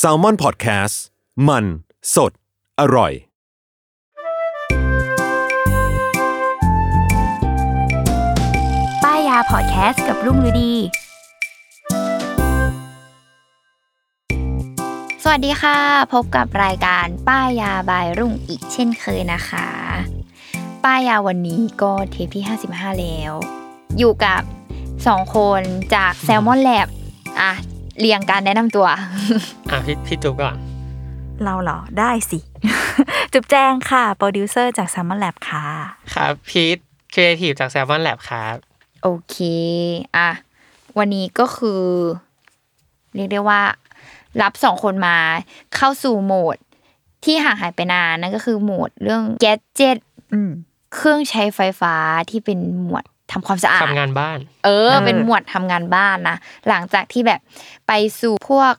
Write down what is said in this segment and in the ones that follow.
S a l ม o n PODCAST มัน สด อร่อย ป้ายยาพอดแคสต์กับรุ่งฤดี สวัสดีค่ะ พบกับรายการป้ายยาบายรุ่งอีกเช่นเคยนะคะ ป้ายยาวันนี้ก็เทปที่ 55 แล้ว อยู่กับสองคนจาก Salmon Lab อะ เรียงการแนะนำตัวอะพี่พี่จุ๊บก่อน เราเหรอได้สิ จุ๊บแจงค่ะ โปรดิวเซอร์จาก Salmon Lab ค่ะ ครับพีทครีเอทีฟจาก Salmon Lab ครับ โอเคอะวันนี้ก็คือ เรียกได้ว่า รับสองคนมาเข้าสู่โหมดที่ห่างหายไปนานนั่นก็คือโหมดเรื่องแก d เจ็ตอืมเครื่องใช้ไฟฟ้าที่เป็นหมวด ทำความสะอาดทำงานบ้าน เออเออเป็นหมวดทำงานบ้านนะหลังจากที่แบบไปสู่พวก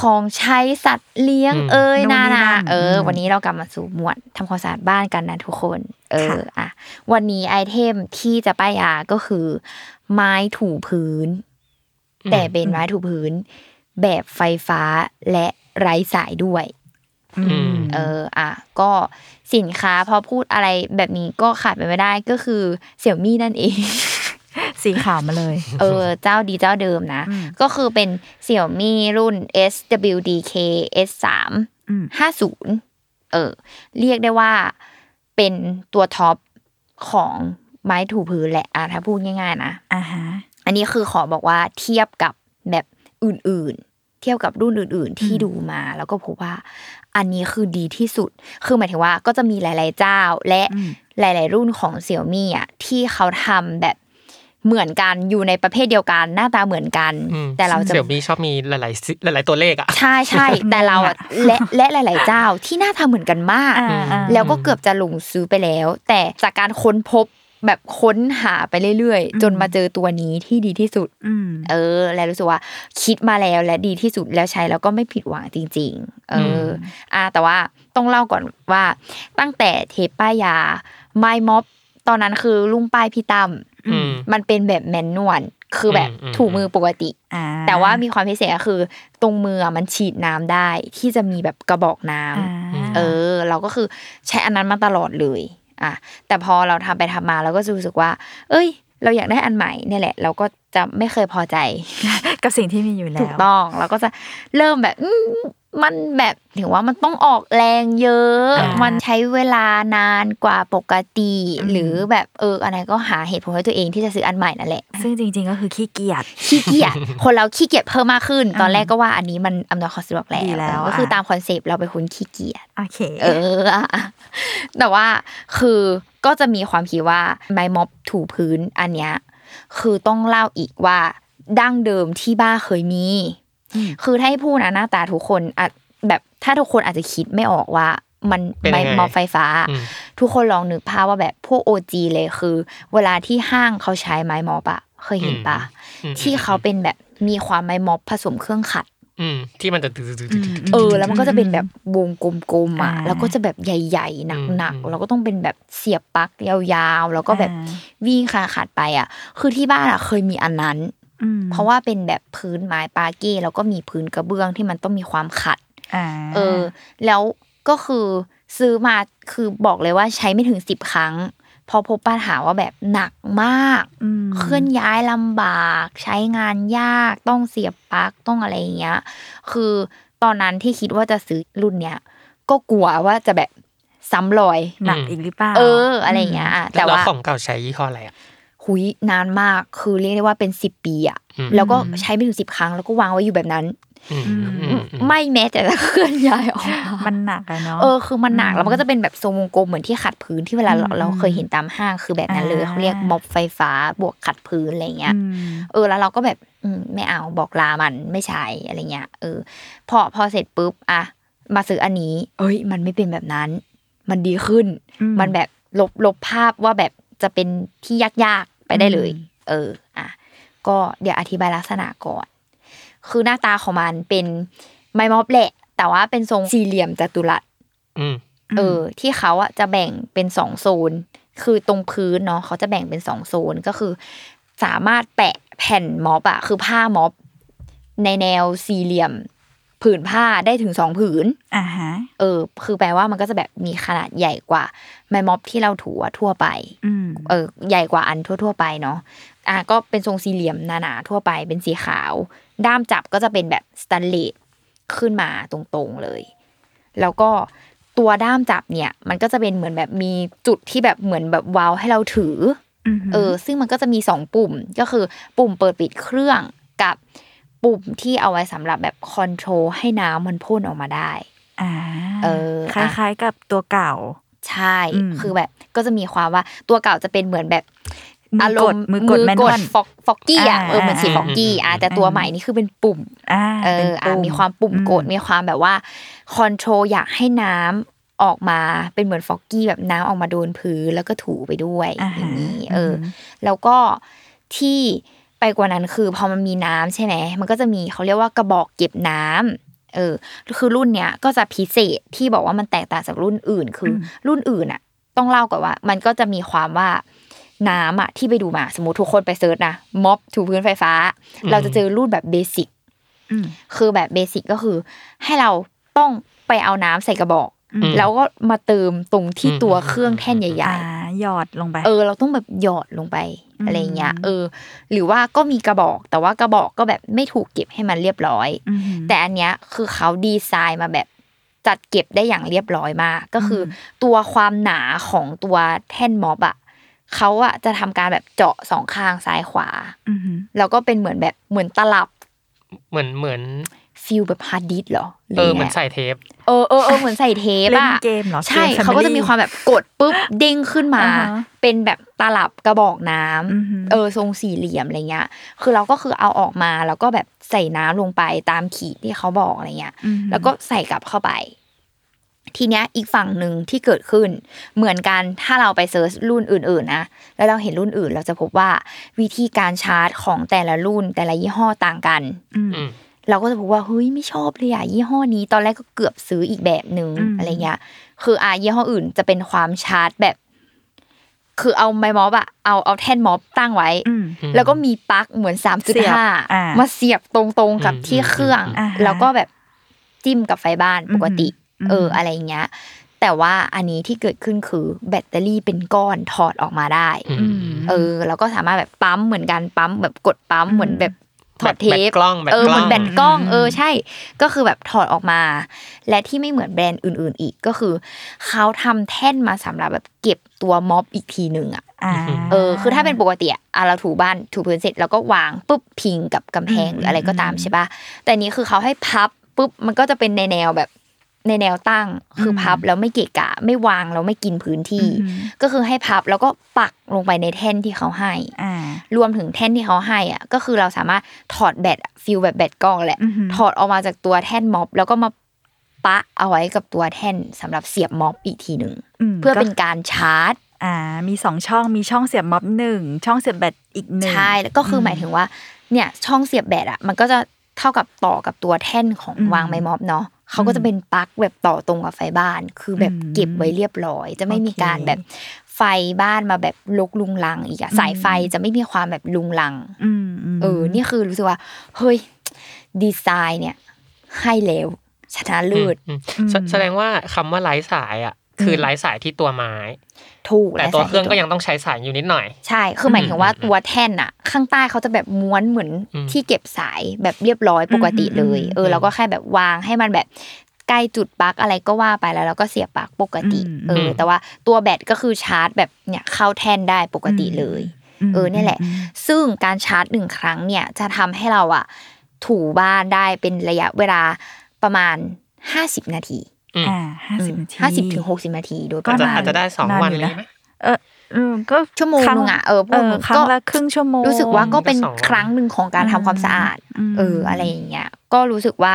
ของใช้สัตว์เลี้ยงอืมเอ้ยนู่นนานี่นานั่นเอออมวันนี้เรากลับมาสู่หมวดทำความสะอาดบ้านกันนะทุกคน เออค่ะอะวันนี้ไอเทมที่จะป้ายยาก็คือ ไม้ถูพื้น แต่เป็นไม้ถูพื้น แบบไฟฟ้าและไร้สายด้วยอืมเออ อะก็ สินค้าพอพูดอะไรแบบนี้ก็ขาดไปไม่ได้ก็คือเสี่ยวมี่นั่นเองสีขาวมาเลย เออ เจ้าดีเจ้าเดิมนะอืมก็คือเป็นเสี่ยวมี่รุ่น SWDK S3 อืม50 เออ เรียกได้ว่าเป็นตัวท็อปของไม้ถูพื้นแหละอะถ้าพูดง่ายๆนะอ่าฮะอันนี้คือขอบอกว่าเทียบกับแบบอื่นๆเทียบกับรุ่นอื่น ๆ ที่ดูมา แล้วก็พบว่า อันนี้คือดีที่สุด คือหมายถึงว่าก็จะมีหลาย ๆ เจ้า และอืมหลาย ๆ รุ่นของเสี่ยวมี่อะที่เขาทำแบบเหมือนกันอยู่ในประเภทเดียวกันหน้าตาเหมือนกันอืมแต่เราจะเสี่ยวมีชอบมีหลายๆซิหลาย ๆ ตัวเลขอะใช่ใช่แต่เราอะและและหลาย ๆ เจ้าที่หน้าตาเหมือนกันมากอ่าอ่าแล้วก็เกือบจะหลงซื้อไปแล้ว แต่จากการค้นพบ แบบค้นหาไปเรื่อยๆ จนมาเจอตัวนี้ที่ดีที่สุดอืมเออ แล้วรู้สึกว่าคิดมาแล้วและดีที่สุดแล้วใช้แล้วก็ไม่ผิดหวังจริง ๆ เออออ่า แต่ว่าต้องเล่าก่อนว่า ตั้งแต่เทปป้ายยาไมม็อบตอนนั้นคือลุงป้ายพี่ตั้มอืมมันเป็นแบบแมนนวลคือแบบอืมอืมถูมือปกติอ่าแต่ว่ามีความพิเศษก็คือ ตรงมืออะมันฉีดน้ำได้ที่จะมีแบบกระบอกน้ำอ่าเออ เราก็คือใช้อันนั้นมาตลอดเลย อะแต่พอเราทำไปทำมาเราก็จะรู้สึกว่า เอ้ย เราอยากได้อันใหม่เนี่ยแหละ เราก็จะไม่เคยพอใจ กับสิ่งที่มีอยู่แล้วถูกต้องเราก็จะเริ่มแบบอื มมันแบบถือว่ามันต้องออกแรงเยอะอ่ามัมันใช้เวลานานกว่าปกติอืมหรือแบบเอออะไรก็หาเหตุผลให้ตัวเองที่จะซื้ออันใหม่นั่นแหละ ซึ่งจริง ๆ ก็คือขี้เกียจ ขี้เกียจ คนเราขี้เกียจเพิ่มมากขึ้น ตอนแรกก็ว่าอันนี้มันอำนวยความสะดวกแล้วดีแล้วก็คืออะตามคอนเซปต์เราเป็นคนขี้เกียจ โอเค เอออะแต่ว่าคือก็จะมีความคิดว่าไม้ม็อบถูพื้นอันเนี้ยคือต้องเล่าอีกว่าดั้งเดิมที่บ้านเคยมีอืม คือถ้าให้พูดนะหน้าตาทุกคนอาจแบบถ้าทุกคนอาจจะคิดไม่ออกว่ามันเป็นไม้ยังไงม็อบไฟฟ้าอืมทุกคนลองนึกภาพว่าแบบพวกโอจีเลยคือ เวลาที่ห้างเขาใช้ไม้ม็อบอะเคยเห็นปะอืมที่เขาเป็นแบบมีความไม้ม็อบผสมเครื่องขัดอืมที่มันจะตึ๊ดๆๆๆเออ แล้วมันก็จะเป็นแบบวงกลมๆอะอ่าแล้วก็จะแบบใหญ่ๆหนักอืมๆแล้วก็ต้องเป็นแบบเสียบปลั๊กยาวๆ แล้วก็แบบอ่าวิ่งขาขาดไปอะ คือที่บ้านอะ เคยมีอันนั้นอืม เพราะว่าเป็นแบบพื้นไม้ปาเก้แล้วก็มีพื้นกระเบื้องที่มันต้องมีความขัดอ่าเออ แล้วก็คือซื้อมาคือบอกเลยว่าใช้ไม่ถึงสิบครั้ง พอพบปัญหาว่าแบบหนักมากอืมเคลื่อนย้ายลำบาก ใช้งานยากต้องเสียบปลั๊กต้องอะไรอย่างเงี้ย คือตอนนั้นที่คิดว่าจะซื้อรุ่นเนี้ยก็กลัวว่าจะแบบซ้ำรอยหนักอีกหรือเปล่าเออ อะไรอย่างเงี้ยอะแต่แล้วว่าของเก่าใช้ยี่ห้ออะไรอะ หุยนานมาก คือเรียกได้ว่าเป็นสิบปีอะอืมแล้วก็ใช้ไม่ถึงสิบครั้ง แล้วก็วางไว้อยู่แบบนั้นอืมอืมอืมไม่แม้แต่จะเคลื่อนย้ายออกมามันหนักอะเนาะเออคือมันหนักแล้วมันก็จะเป็นแบบทรงวงกลมเหมือนที่ขัดพื้นที่เวลาเราอืมเราเคยเห็นตามห้างคือแบบนั้นเลยอ่าเขาเรียกม็อบไฟฟ้าบวกขัดพื้นอะไรเงี้ยอืมเออแล้วเราก็แบบอืมไม่เอาบอกลามันไม่ใช้อะไรเงี้ยเออ พอพอเสร็จปุ๊บอะมาซื้ออันนี้ เอ้ย มันไม่เป็นแบบนั้น มันดีขึ้นอืมมันแบบลบลบภาพว่าแบบจะเป็นที่ยากๆ ไปได้เลยอืมเออ อะ ก็เดี๋ยวอธิบายลักษณะก่อน คือหน้าตาของมันเป็นไม้ม็อบแหละ แต่ว่าเป็นทรงสี่เหลี่ยมจัตุรัสอืมเออ ที่เขาอะจะแบ่งเป็นสองโซน คือตรงพื้นเนาะเขาจะแบ่งเป็นสองโซนก็คือ สามารถแปะแผ่นม็อบอะคือผ้าม็อบในแนวสี่เหลี่ยม ผืนผ้าได้ถึงสองผืนอ่าฮะเออ คือแปลว่ามันก็จะแบบมีขนาดใหญ่กว่าไม้ม็อบที่เราถูอะทั่วไปอืมเออ ใหญ่กว่าอันทั่ว ๆ ไปเนาะอะก็เป็นทรงสี่เหลี่ยมหนาๆทั่วไปเป็นสีขาว ด้ามจับก็จะเป็นแบบสแตนเลสขึ้นมาตรงๆเลย แล้วก็ตัวด้ามจับเนี่ย มันก็จะเป็นเหมือนแบบมีจุดที่แบบเหมือนแบบวาล์วให้เราถืออืมเออ ซึ่งมันก็จะมีสองปุ่มก็คือ ปุ่มเปิดปิดเครื่องกับ ปุ่มที่เอาไว้สำหรับแบบคอนโทรลให้น้ำมันพ่นออกมาได้อ่าเออคล้ายๆกับตัวเก่า ใช่อืมคือแบบก็จะมีความว่าตัวเก่าจะเป็นเหมือนแบบมือกดมือกดแมนนวลฟอกฟอกกี้อะอ่าเออเหมือนสีอ่าฟอกกี้อะแต่อ่าตัวใหม่นี่คือเป็นปุ่มอ่าเอป็นออะปุ่มีความปุ่มกดอืมีความแบบว่าคอนโทรลอยากให้น้ำออกมาเป็นเหมือนฟอกกี้แบบน้ำออกมาโดนพื้นแล้วก็ถูไปด้วยอ่าอฮะย่างนี้เอออมแล้วก็ที่ ไปกว่านั้นคือพอมันมีน้ำใช่ไหมมันก็จะมีเขาเรียกว่ากระบอกเก็บน้ำเออคือรุ่นเนี้ยก็จะพิเศษที่บอกว่ามันแตกต่างจากรุ่นอื่น คืออรุ่นอื่นอะ ต้องเล่าก่อนว่า มันก็จะมีความว่าน้ำอะที่ไปดูมาสมมติทุกคนไปเซิร์ชนะม็อบถูพื้นไฟฟ้า เราจะเจอรุ่นแบบเบสิกอืมคือแบบเบสิกก็คือ ให้เราต้องไปเอาน้ำใส่กระบอกอืมแล้วก็มาเติมตรงที่อืมตัวอืมเครื่องแท่นใหอ่าญ่หยอดลงไปๆเออ เราต้องแบบหยอดลงไป อืมอะไรเงี้ยเออ หรือว่าก็มีกระบอก แต่ว่ากระบอกก็แบบไม่ถูกเก็บให้มันเรียบร้อยอืมแต่อันเนี้ยคือเขาดีไซน์มาแบบจัดเก็บได้อย่างเรียบร้อยมากก็คืออมตัวความหนาของตัวแท่นม็อบอะเขาอะจะทำการแบบเจาะสองข้างซ้ายขวาอืมแล้วก็เป็นเหมือนแบบเหมือนตลับ เหมือนเหมือน feel แบบฮาร์ดดิสก์เหรอหรืเออยังเหไงมือนใส่เทปเออเออเออเหมือนใส่เทปเล่นอะเกมเหรอใช่เกมเขาก็จะ Family มีความแบบกดปุ๊บเด้งขึ้นมาอ่าฮะเป็นแบบตลับกระบอกน้ำอือหือเออทรงสี่เหลี่ยมอะไรเงี้ย คือเราก็คือเอาออกมาแล้วก็แบบใส่น้ำลงไปตามขีดที่เขาบอกอะไรเงี้ยอืมแล้วก็ใส่กลับเข้าไป ทีเนี้ยอีกฝั่งหนึ่งที่เกิดขึ้น เหมือนกันถ้าเราไปเซิร์ชรุ่นอื่นๆนะแล้วเราเห็นรุ่นอื่น เราจะพบว่าวิธีการชาร์จของแต่ละรุ่นแต่ละยี่ห้อต่างกัน อืมอืม เราก็จะบอกว่าเฮ้ยไม่ชอบเลยอะยี่ห้อนี้ ตอนแรกก็เกือบซื้ออีกแบบหนึ่งอืมอะไรเงี้ย คืออะยี่ห้ออื่นจะเป็นความชาร์จแบบ คือเอาไมม็อบอะเอาเอาแท่นม็อบตั้งไว้อืมแล้วก็มีปลั๊กเหมือนสามจุดเสียบห้าอ่ามาเสียบตรงๆกับอืมที่เครื่องอ่าฮะแล้วก็แบบจิ้มกับไฟบ้านปกติอืมเอออะไรเงี้ย แต่ว่าอันนี้ที่เกิดขึ้นคือ แบตเตอรี่เป็นก้อนถอดออกมาได้อืมเออ แล้วก็สามารถแบบปั๊มเหมือนกันปั๊มแบบกดปั๊มเหมือนแบบ ถอดเทแบปตกล้องแบตเออกล้เหอมืงอนแบตกล้องอืมเออใช่ ก็คือแบบถอดออกมา และที่ไม่เหมือนแบรนด์อื่น ๆ อีกก็คือเขาทำแท่นมาสำหรับแบบเก็บตัวม็อบอีกทีหนึ่งอะอ่าเออ คือถ้าเป็นปกติอะอะเราถูบ้านถูพื้นเสร็จแล้วก็วางปุ๊บพิงกับกำแพงอืมหรืออะไรก็ตามอืมใช่ปะแต่อันนี้คือเขาให้พับปุ๊บมันก็จะเป็นในแนวแบบ ในแนวตั้งคืออมพับแล้วไม่เกะกะ ไม่วางแล้วไม่กินพื้นที่อืมก็คือให้พับแล้วก็ปักลงไปในแท่นที่เขาให้อ่ารวมถึงแท่นที่เขาให้อะก็คือเราสามารถถอดแบต feel แบบแบตกล้องแหละอือหือถอดออกมาจากตัวแท่นม็อบแล้วก็มาปะเอาไว้กับตัวแท่นสำหรับเสียบม็อบอีกทีหนึ่งมเพื่อเป็นก็การชาร์จอ่ามีสองช่องมีช่องเสียบม็อบหนึ่งช่องเสียบแบตอีกหนึ่งใช่แล้วก็คือหมายถึงว่าเนี่ยช่องเสียบแบตอะมันก็จะเท่ากับต่อกับตัวแท่นของอืมวางไม้ม็อบเนาะ เขาก็จะเป็นปลั๊กแบบต่อตรงกับไฟบ้าน คือแบบอืมเก็บไว้เรียบร้อย จะไม่มีโอเคการแบบไฟบ้านมาแบบลุกลุงลังอีกอะอืมสายไฟจะไม่มีความแบบลุงลังอืมมเออ นี่คือรู้สึกว่า เฮ้ย ดีไซน์เนี่ย ให้แล้วชนะเลิศอืมแสแสดงว่าคำว่าไร้สายอะ คือไร้สายที่ตัวไม้ ถูกแต่และตัวใส่เครื่องในก็ยังต้องใช้สายอยู่นิดหน่อย ใช่ คือหมายถึงว่าอืมตัวแท่นอะข้างใต้เขาจะแบบม้วนเหมือนอืมที่เก็บสายแบบเรียบร้อยปกติเลยอืมเออเราก็แค่แบบวางให้มันแบบใกล้จุดปลั๊กอะไรก็ว่าไปแล้วเราก็เสียบปลั๊กปกติอืมเออ แต่ว่าตัวแบตก็คือชาร์จแบบเนี่ยเข้าแท่นได้ปกติเลยมเออเนี่ยแหละ ซึ่งการชาร์จหนึ่งครั้งเนี่ยจะทำให้เราอะถูบ้านได้เป็นระยะเวลาประมาณ50นาที อืมอ่าห้าสิบนาทีห้าสิบถึงหกสิบนาทีโดยปก็ระจะมาณอาจจะได้สองนานวันอยู่เลนะยไหมเออเออก็ชั่วโมงครั้นึงอะเออพเอวกอมึงครั้งก็ละครึ่งชั่วโมงรู้สึกว่าก็เป็นก็สองวันครั้งหนึ่งของการทำความสะอาดอืมเออ อะไรอย่างเงี้ยก็รู้สึกว่า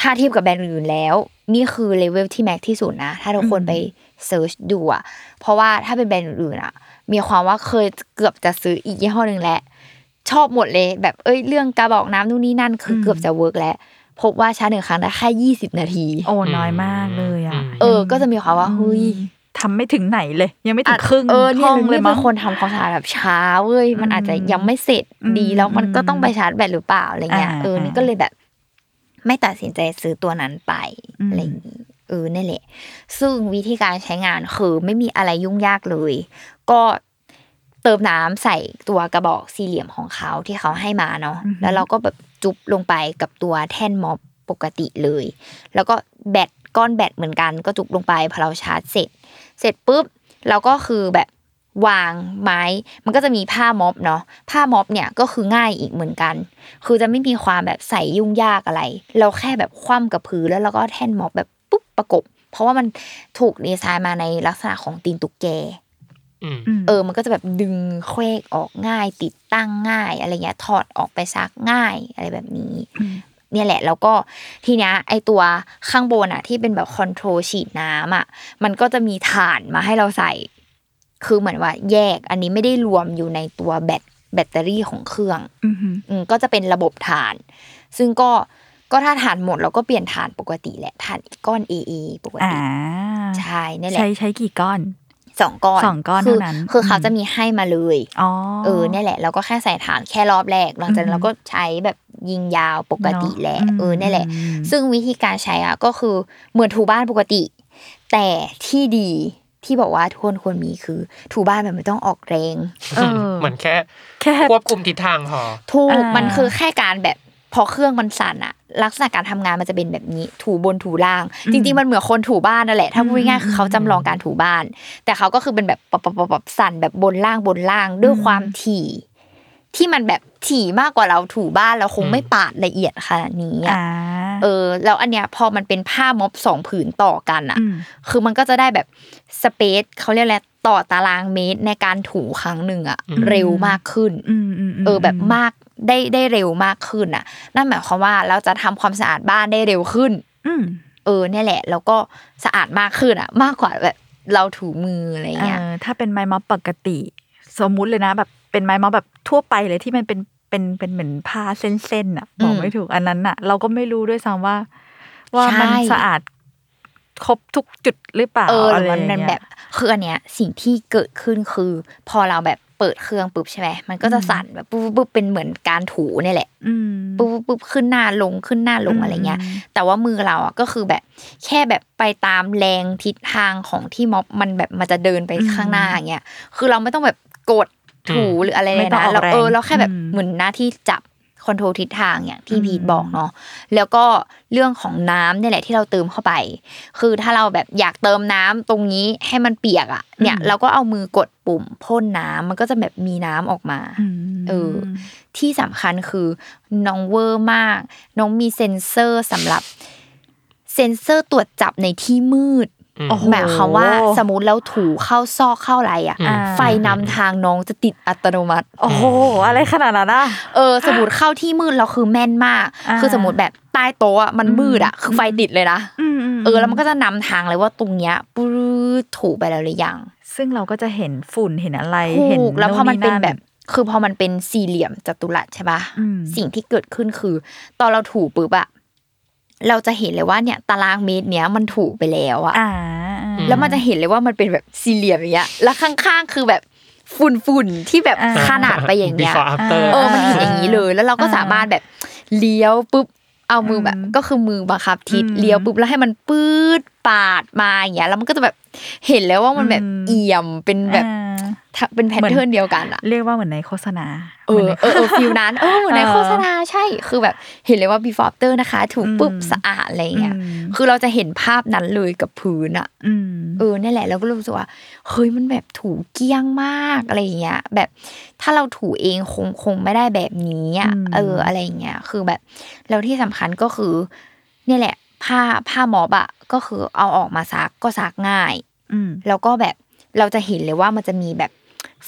ถ้าเทียบกับแบรนด์อื่นแล้ว นี่คือเลเวลที่แม็กที่สุดนะ ถ้าทุกคนอืมไปเซิร์ชดูอะเพราะว่าถ้าเป็นแบรนด์อื่นอะมีความว่าเคยเกือบจะซื้ออีกยี่ห้อหนึ่งแหละชอบหมดเลย แบบเอ้ยเรื่องกระบอกน้ำนู่นนี่นั่นคือเกือบจะเวิร์กแล้ว พบว่าชาร์จหนึ่งครั้งได้แค่ยี่สิบนาที โอ้น้อยมากเลยอะ เออ ก็จะมีความว่าเฮ้ยทำไม่ถึงไหนเลย ยังไม่ถึงครึ่งเออเนี่ห้ยองเลนี่ยเป็มั้นงคนทำความสะอาดแบบช้าเว้ยมันอาจจะยังไม่เสร็จดีอืมแล้วมันก็ต้องอืมไปชาร์จแบตหรือเปล่าอะไรเงี้ยอ่าเออนี่ก็เลยแบบ ไม่ตัดสินใจซื้อตัวนั้นไปอืมอะไรอย่างนี้เออนี่นแหละ ซึ่งวิธีการใช้งานคือไม่มีอะไรยุ่งยากเลย ก็เติมน้ำใส่ตัวกระบอกสี่เหลี่ยมของเขาที่เขาให้มาเนาะแล้วเราก็แบบ จุบลงไปกับตัวแท่นม็อบปกติเลย แล้วก็แบตก้อนแบตเหมือนกันก็จุบลงไปพอเราชาร์จเสร็จ เสร็จปุ๊บเราก็คือแบบวางไม้ มันก็จะมีผ้าม็อบเนาะ ผ้าม็อบเนี่ยก็คือง่ายอีกเหมือนกัน คือจะไม่มีความแบบใส่ยุ่งยากอะไร เราแค่แบบคว่ำกับพื้นแล้วเราก็แท่นม็อบแบบปุ๊บประกบ เพราะว่ามันถูกดีไซน์มาในลักษณะของตีนตุ๊กแก เออ มันก็จะแบบดึงเคว้กออกง่าย ติดตั้งง่าย อะไรเงี้ยถอดออกไปซักง่ายอะไรแบบนี้ เนี่ยแหละ แล้วก็ทีเนี้ยไอตัวข้างบนอะที่เป็นแบบคอนโทรลฉีดน้ำอะมันก็จะมีฐานมาให้เราใส่ คือเหมือนว่าแยก อันนี้ไม่ได้รวมอยู่ในตัวแบตแบตเตอรี่ของเครื่องอือหืออืมก็จะเป็นระบบฐาน ซึ่งก็ก็ถ้าฐานหมดเราก็เปลี่ยนฐานปกติแหละฐานก้อน AA ปกอ่าติใช่นี่นแหละใช้ใช้กี่ก้อน สองก้อนสองก้อนคือเท่านั้น คือเขาอืมจะมีให้มาเลยอ๋อเออเนี่ยแหละ เราก็แค่ใส่ฐานแค่รอบแรก หลังจากนั้นอืเรามก็ใช้แบบยิงยาวปกติเนอะแหละอืมเออเนี่ยแหละอืมซึ่งวิธีการใช้อะก็คือเหมือนถูบ้านปกติ แต่ที่ดีที่บอกว่าทุกคนควรมีคือ ถูบ้านแบบไม่ต้องออกแรงเออเหมือนแค่แค่ ควบคุมทิศทางพอถูกอ่ามัมันคือแค่การแบบพอเครื่องมันสั่นอะ ลักษณะการทำงานมันจะเป็นแบบนี้ ถูบนถูล่าง จริง ๆ มันเหมือนคนถูบ้านนั่นแหละ ถ้าพูดง่ายๆคือเขาจำลองการถูบ้าน แต่เขาก็คือเป็นแบบปับปับปับปับสั่นแบบบนล่างบนล่างด้วยความถี่ ที่มันแบบถี่มากกว่าเราถูบ้านเราคงไม่ปาดละเอียดขนาดนี้อะอ่าเออ แล้วอันเนี้ยพอมันเป็นผ้าม็อบสองผืนต่อกันอะอืมคือมันก็จะได้แบบสเปซเขาเรียกอะไรต่อตารางเมตรในการถูครั้งหนึ่งอะอืมเร็วมากขึ้นอืมอืมมเออแบบมาก ได้ได้เร็วมากขึ้นอะ นั่นหมายความว่าเราจะทำความสะอาดบ้านได้เร็วขึ้น อืมเออเนี่ยแหละ แล้วก็สะอาดมากขึ้นอะ มากกว่าแบบเราถูมืออะไรเงี้ยเออถ้าเป็นไม้ม็อบปกติ สมมุติเลยนะ แบบเป็นไม้ม็อบแบบทั่วไปเลยที่มันเป็นเป็นเป็นเหมือนผ้าเส้นๆอะบอกไม่ถูกอันนั้นอะ เราก็ไม่รู้ด้วยซ้ำว่า ว่ามันใช่สะอาดครบทุกจุดหรือเปล่าเออหอะรือไรมันอย่างมันเงี้ยแบบคืออันเนี้ยสิ่งที่เกิดขึ้นคือ พอเราแบบ เปิดเครื่องปุ๊บใช่ไหมมันก็จะสั่นแบบปุ๊บปุ๊บปุ๊บเป็นเหมือนการถูเนี่ยแหละอืมปุ๊บปุ๊บปุ๊บขึ้นหน้าลงขึ้นหน้าลงอืมอะไรเงี้ย แต่ว่ามือเราอะก็คือแบบแค่แบบไปตามแรงทิศทางของที่ม็อบมันแบบมันจะเดินไปข้างหน้าอย่างเงี้ยคือเราไม่ต้องแบบกดถูหรืออะไรเลไม่ยต้องนะออกเราเออแรงเราแค่แบบอืมเหมือนหน้าที่จับค control ทิศทางอย่างที่อืมพีทบอกเนาะแล้วก็เรื่องของน้ำเนี่ยแหละที่เราเติมเข้าไป คือถ้าเราแบบอยากเติมน้ำตรงนี้ให้มันเปียกอะ เนี่ย เราก็เอามือกดปุ่มพ่นน้ำมันก็จะแบบมีน้ำออกมาอืมเออที่สำคัญคือน้องเวอร์มาก น้องมีเซ็นเซอร์สำหรับเซ็นเซอร์ตรวจจับในที่มืดอืมโอ้โหหมายความว่าสมมติแล้วถูเข้าซอกเข้าอะไรอะอืมไฟนำทางน้องจะติดอัตโนมัติ โอ้โหอะไรขนาดนั้นอะเออ สมมติเข้าที่มืดเราคือแม่นมากอ่าคือสมมติแบบใต้โต๊ะอะมันมืดอะ คือไฟติดเลยนะอืมมเออแล้วมันก็จะนำทางเลยว่าตรงเนี้ยปื๊ดถูไปแล้วหรือยัง ซึ่งเราก็จะเห็นฝุ่นเห็นอะไรถูเห็นกแล้วพอมันเป็นแบบนคือพอมันเป็นสี่เหลี่ยมจัตุรัสใช่ปะอืมสิ่งที่เกิดขึ้นคือ ตอนเราถูปุ๊บอะ เราจะเห็นเลยว่าเนี่ยตารางเมตรเนี้ยมันถูไปแล้วอะอ่าแล้วมันจะเห็นเลยว่ามันเป็นแบบสี่เหลี่ยมอย่างเงี้ย แล้วข้างๆคือแบบฝุ่นฝุ่นๆที่แบบอ่าขนาดไปอย่างเงี้ย before after เออมันเห็นอย่างนี้เลย แล้วเราก็อ่าสามารถแบบเลี้ยวปุ๊บเอามือแบบอืมก็คือมือบังคับทิศอืมเลี้ยวปุ๊บแล้วให้มันปื๊ดปาดมาอย่างเงี้ยแล้วมันก็จะแบบเห็นแล้วว่ามันแบบอืมเอี่ยมเป็นแบบอ่าถ้า เป็น pattern เดียวกันอะเรียกว่าเหมือนในโฆษณา เออเออเออ feel นั้นเออเหมือนในเออโฆษณาใช่คือแบบเห็นเลยว่า before after นะคะ ถูกปุ๊บอืมสะอาดอะไรเงี้ยอืมคือเราจะเห็นภาพนั้นเลยกับพื้นอะอืมเออนี่นแหละเราก็รู้สึกว่าเฮ้ยมันแบบถูเกลี้ยงมากอะไรอย่างเงี้ยแบบถ้าเราถูเองคงคงไม่ได้แบบนี้อะอืมเอออะไรอย่างเงี้ยคือแบบแล้วที่สำคัญก็คือเนี่ยแหละ ผ้าผ้าหมอบอะก็คือเอาออกมาซักก็ซักง่ายอืมแล้วก็แบบเราจะเห็นเลยว่ามันจะมีแบบ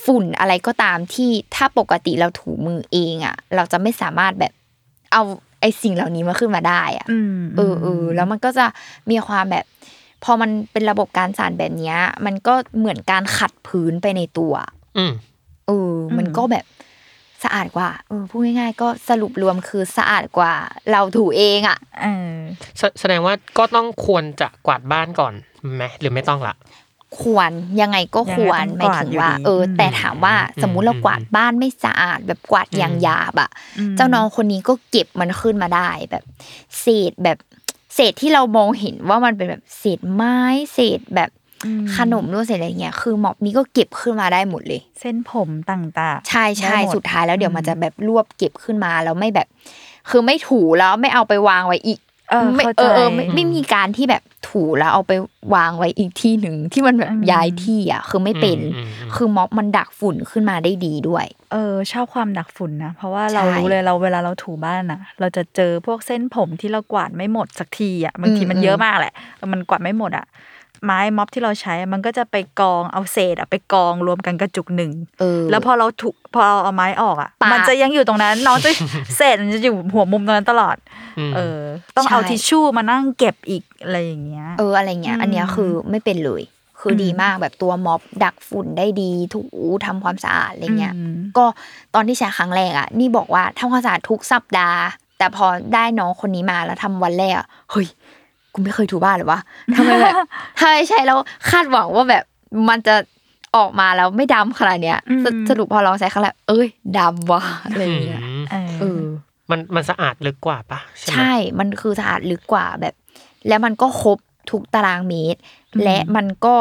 ฝุ่นอะไรก็ตามที่ถ้าปกติเราถูมือเองอะเราจะไม่สามารถแบบเอาไอสิ่งเหล่านี้มาขึ้นมาได้อะอืมเออเออแล้วมันก็จะมีความแบบ พอมันเป็นระบบการสานแบบเนี้ยมันก็เหมือนการขัดพื้นไปในตัวอืมเออ มันก็แบบสะอาดกว่าเออพูดง่ายๆก็สรุปรวมคือสะอาดกว่า เราถูเองอะเออแสแสดงว่าก็ต้องควรจะกวาดบ้านก่อนไหมหรือไม่ต้องละ ควรยังไงก็ควรยังไงหต้มาอยงกวาดถึงว่าอยู่ดีเอออมแต่ถามว่าอืมสมมุติเรากวาดบ้านไม่สะอาด แบบกวาดอย่างหยาบอะ เจ้าน้องคนนี้ก็เก็บมันขึ้นมาได้แบบเศษแบบเศษที่เรามองเห็นว่ามันเป็นแบบเศษไม้เศษแบบอืมขนมด้วยเศษอะไรเงี้ยคือหมอบนี้ก็เก็บขึ้นมาได้หมดเลย เส้นผมต่างๆ ใช่ใช่ได้หมสุดท้ายแล้วเดี๋ยวมันอืมจะแบบรวบเก็บขึ้นมาแล้วไม่แบบ คือไม่ถูแล้วไม่เอาไปวางไว้อีกเออไม่เข้าเอใจอเออไม่ไม่มีการที่แบบ ถูแล้วเอาไปวางไว้อีกที่หนึ่งที่มันแบบอืมย้ายที่อะคือไม่เป็นอืมอืมอืมคือม็อบมันดักฝุ่นขึ้นมาได้ดีด้วย เออชอบความดักฝุ่นนะ เพราะว่าเราใช่รู้เลยเราเวลาเราถูบ้านอะเราจะเจอพวกเส้นผมที่เรากวาดไม่หมดสักทีอะบางทีมันเยอะมากแหละแต่มันกวาดไม่หมดอะ ไม้ม็อบที่เราใช้ มันก็จะไปกองเอาเศษอะไปกองรวมกันกระจุกหนึ่งเออแล้วพอเราถูพอเราเอาไม้ออกอะปาดมันจะยังอยู่ตรงนั้น น้องจะเศษมันจะอยู่หัวมุมตรงนั้นตลอดมเออ ต้องใช่เอาทิชชู่มานั่งเก็บอีกอะไรอย่างเงี้ย เอออะไรเงี้ยอืมอันเนี้ยคือไม่เป็นเลยคืออมดีมากแบบตัวม็อบดักฝุ่นได้ดีถูทำความสะอาดอะไรเงี้ยอืมก็ตอนที่ใช้ครั้งแรกอะ นี่บอกว่าทำความสะอาดทุกสัปดาห์ แต่พอได้น้องคนนี้มาแล้วทำวันแรกอะเฮ้ย กูไม่เคยถูบ้านเลยวะทำไมแบบถ้าไม่ใช่แล้วคาดหวังว่าแบบมันจะออกมาแล้วไม่ดำขนาดเนี้ยอืมสสรุปพอลองใช้ครั้งแรกเอ้ยดำว่ะอะไรเงี้ยอืมเออเออมันมันสะอาดลึกกว่าปะใช่ไหมใช่ มันคือสะอาดลึกกว่าแบบ แล้วมันก็ครบทุกตารางเมตร และมันก็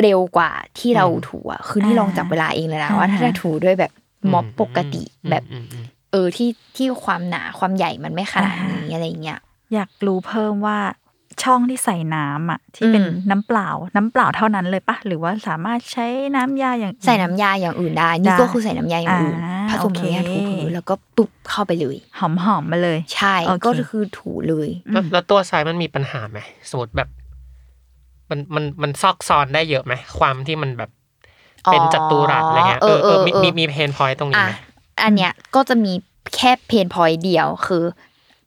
เร็วกว่าที่เราถูอะคือนี่ลองจับเวลาเองเลยนะว่าถ้าจะถูด้วยแบบม็อบปกติแบบอืมอืมเออที่ที่ความหนาความใหญ่มันไม่ขนาดนี้อะไรเงี้ย อยากรู้เพิ่มว่าช่องที่ใส่น้ำอะ ที่เป็นอืมน้ำเปล่า น้ำเปล่าเท่านั้นเลยปะหรือว่าสามารถใช้น้ำยาอย่างอื่ใส่น้ำยาอย่างอื่นได้ นี่ได้ก็คือใส่น้ำยาอย่างอื่นอ่าผสมน้ำยาโอเคถูพื้นแล้วก็ปุ๊บเข้าไปเลย หอมหอมๆมาเลย ใช่โอเคก็คือถูเลยแล้วแล้วตัวทรายมันมีปัญหาไหมสมมติแบบ มันมันมันซอกซอนได้เยอะไหมความที่มันแบบ เป็นจัตุรัสอะไรเงี้ยเออเออมีเออมีมี pain point ตรงนี้อะไหมอันเนี้ยก็จะมีแค่ pain point เดียวคือ